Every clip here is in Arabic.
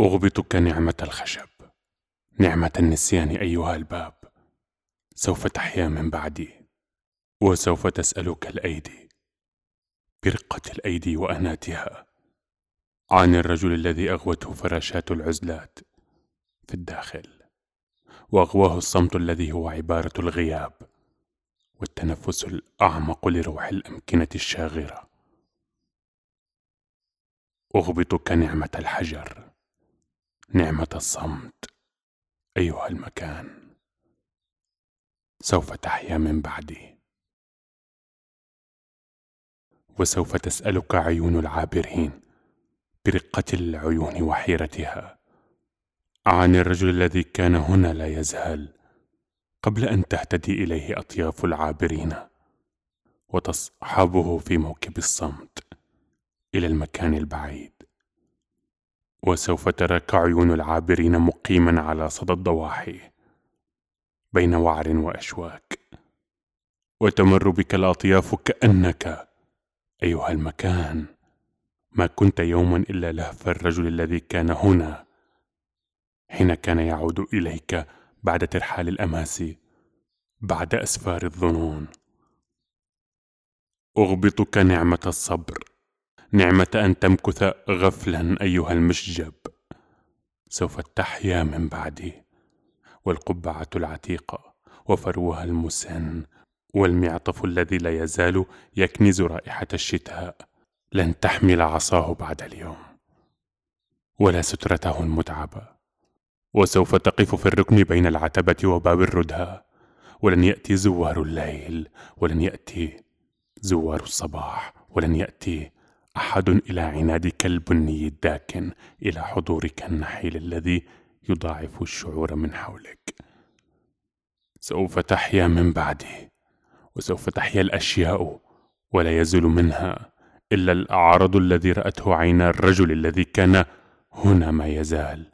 أغبطك نعمة الخشب نعمة النسيان أيها الباب. سوف تحيا من بعدي وسوف تسألك الأيدي. برقة الأيدي وأناتها. عن الرجل الذي أغوته فراشات العزلات في الداخل وأغواه الصمت الذي هو عبارة الغياب والتنفس الأعمق لروح الأمكنة الشاغرة. أغبطك نعمة الحجر. نعمة الصمت. أيها المكان. سوف تحيا من بعدي وسوف تسألك عيون العابرين برقة العيون وحيرتها. عن الرجل الذي كان هنا لا يزال قبل أن تهتدي إليه أطياف العابرين وتصحبه في موكب الصمت إلى المكان البعيد. وسوف تراك عيون العابرين مقيما على صدى الضواحي بين وعر وأشواك وتمر بك الأطياف كأنك أيها المكان. ما كنت يوما إلا لهف الرجل الذي كان هنا حين كان يعود إليك بعد ترحال الاماسي بعد أسفار الظنون. أغبطك نعمة الصبر. نعمة أن تمكث غفلا أيها المشجب. سوف تحيا من بعدي والقبعة العتيقة وفروها المسن والمعطف الذي لا يزال يكنز رائحة الشتاء. لن تحمل عصاه بعد اليوم ولا سترته المتعبة وسوف تقف في الركن بين العتبة وباب الردهة ولن يأتي زوار الليل ولن يأتي زوار الصباح ولن يأتي أحد إلى عنادك البني الداكن إلى حضورك النحيل الذي يضاعف الشعور من حولك. سوف تحيا من بعدي وسوف تحيا الأشياء ولا يزول منها إلا الاعراض الذي رأته عين الرجل الذي كان هنا ما يزال.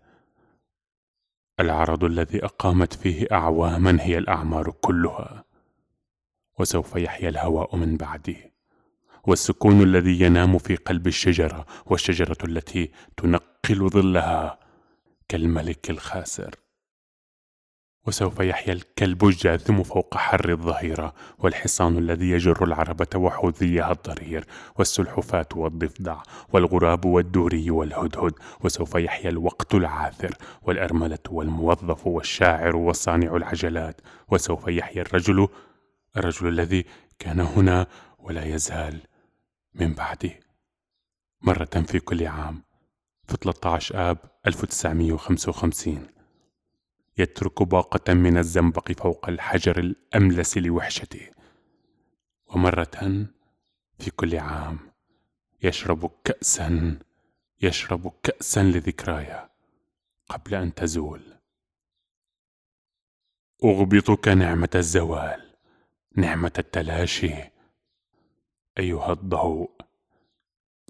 العرض الذي أقامت فيه أعواما هي الأعمار كلها وسوف يحيا الهواء من بعدي والسكون الذي ينام في قلب الشجرة والشجرة التي تنقل ظلها كالملك الخاسر. وسوف يحيا الكلب الجاثم فوق حر الظهيرة والحصان الذي يجر العربة وحوذيها الضرير والسلحفاة والضفدع والغراب والدوري والهدهد. وسوف يحيا الوقت العاثر والأرملة والموظف والشاعر وصانع العجلات. وسوف يحيا الرجل الرجل الذي كان هنا ولا يزال من بعدي مرة في كل عام في 13 آب 1955 يترك باقة من الزنبق فوق الحجر الأملس لوحشته. ومرة في كل عام يشرب كأسا يشرب كأسا لذكرايا قبل أن تزول. أغبطك نعمة الزوال نعمة التلاشي. أيها الضوء.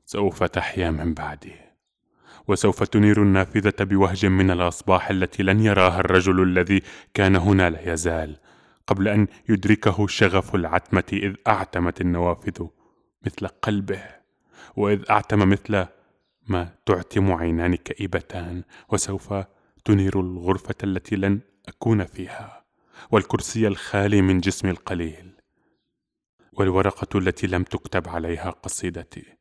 سوف تحيا من بعدي وسوف تنير النافذة بوهج من الأصباح التي لن يراها الرجل الذي كان هنا لا يزال قبل أن يدركه شغف العتمة إذ أعتمت النوافذ مثل قلبه وإذ أعتم مثل ما تعتم عينان كئيبتان. وسوف تنير الغرفة التي لن أكون فيها والكرسي الخالي من جسمي القليل. والورقة التي لم تكتب عليها قصيدتي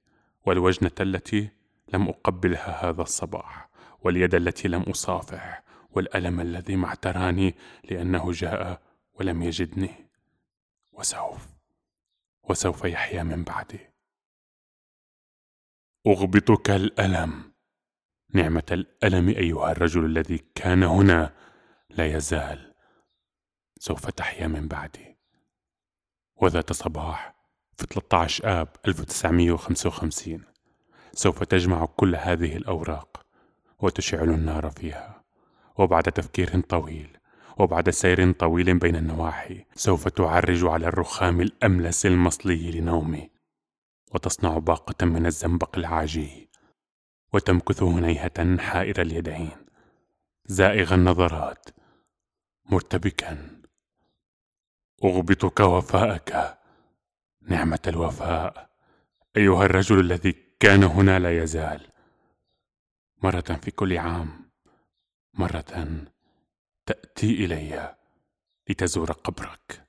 والوجنة التي لم أقبلها هذا الصباح واليد التي لم أصافح والألم الذي ما اعتراني لأنه جاء ولم يجدني. وسوف وسوف يحيا من بعدي. أغبطك الألم. نعمة الألم أيها الرجل الذي كان هنا لا يزال. سوف تحيا من بعدي. وذات صباح في 13 آب 1955 سوف تجمع كل هذه الأوراق وتشعل النار فيها. وبعد تفكير طويل وبعد سير طويل بين النواحي سوف تعرج على الرخام الأملس المصلي لنومي وتصنع باقة من الزنبق العاجي. وتمكث هنيهة حائر اليدين. زائغ النظرات. مرتبكا. أغبطك وفاءك نعمة الوفاء. أيها الرجل الذي كان هنا لا يزال. مرة في كل عام مرة تأتي إلي لتزور قبرك.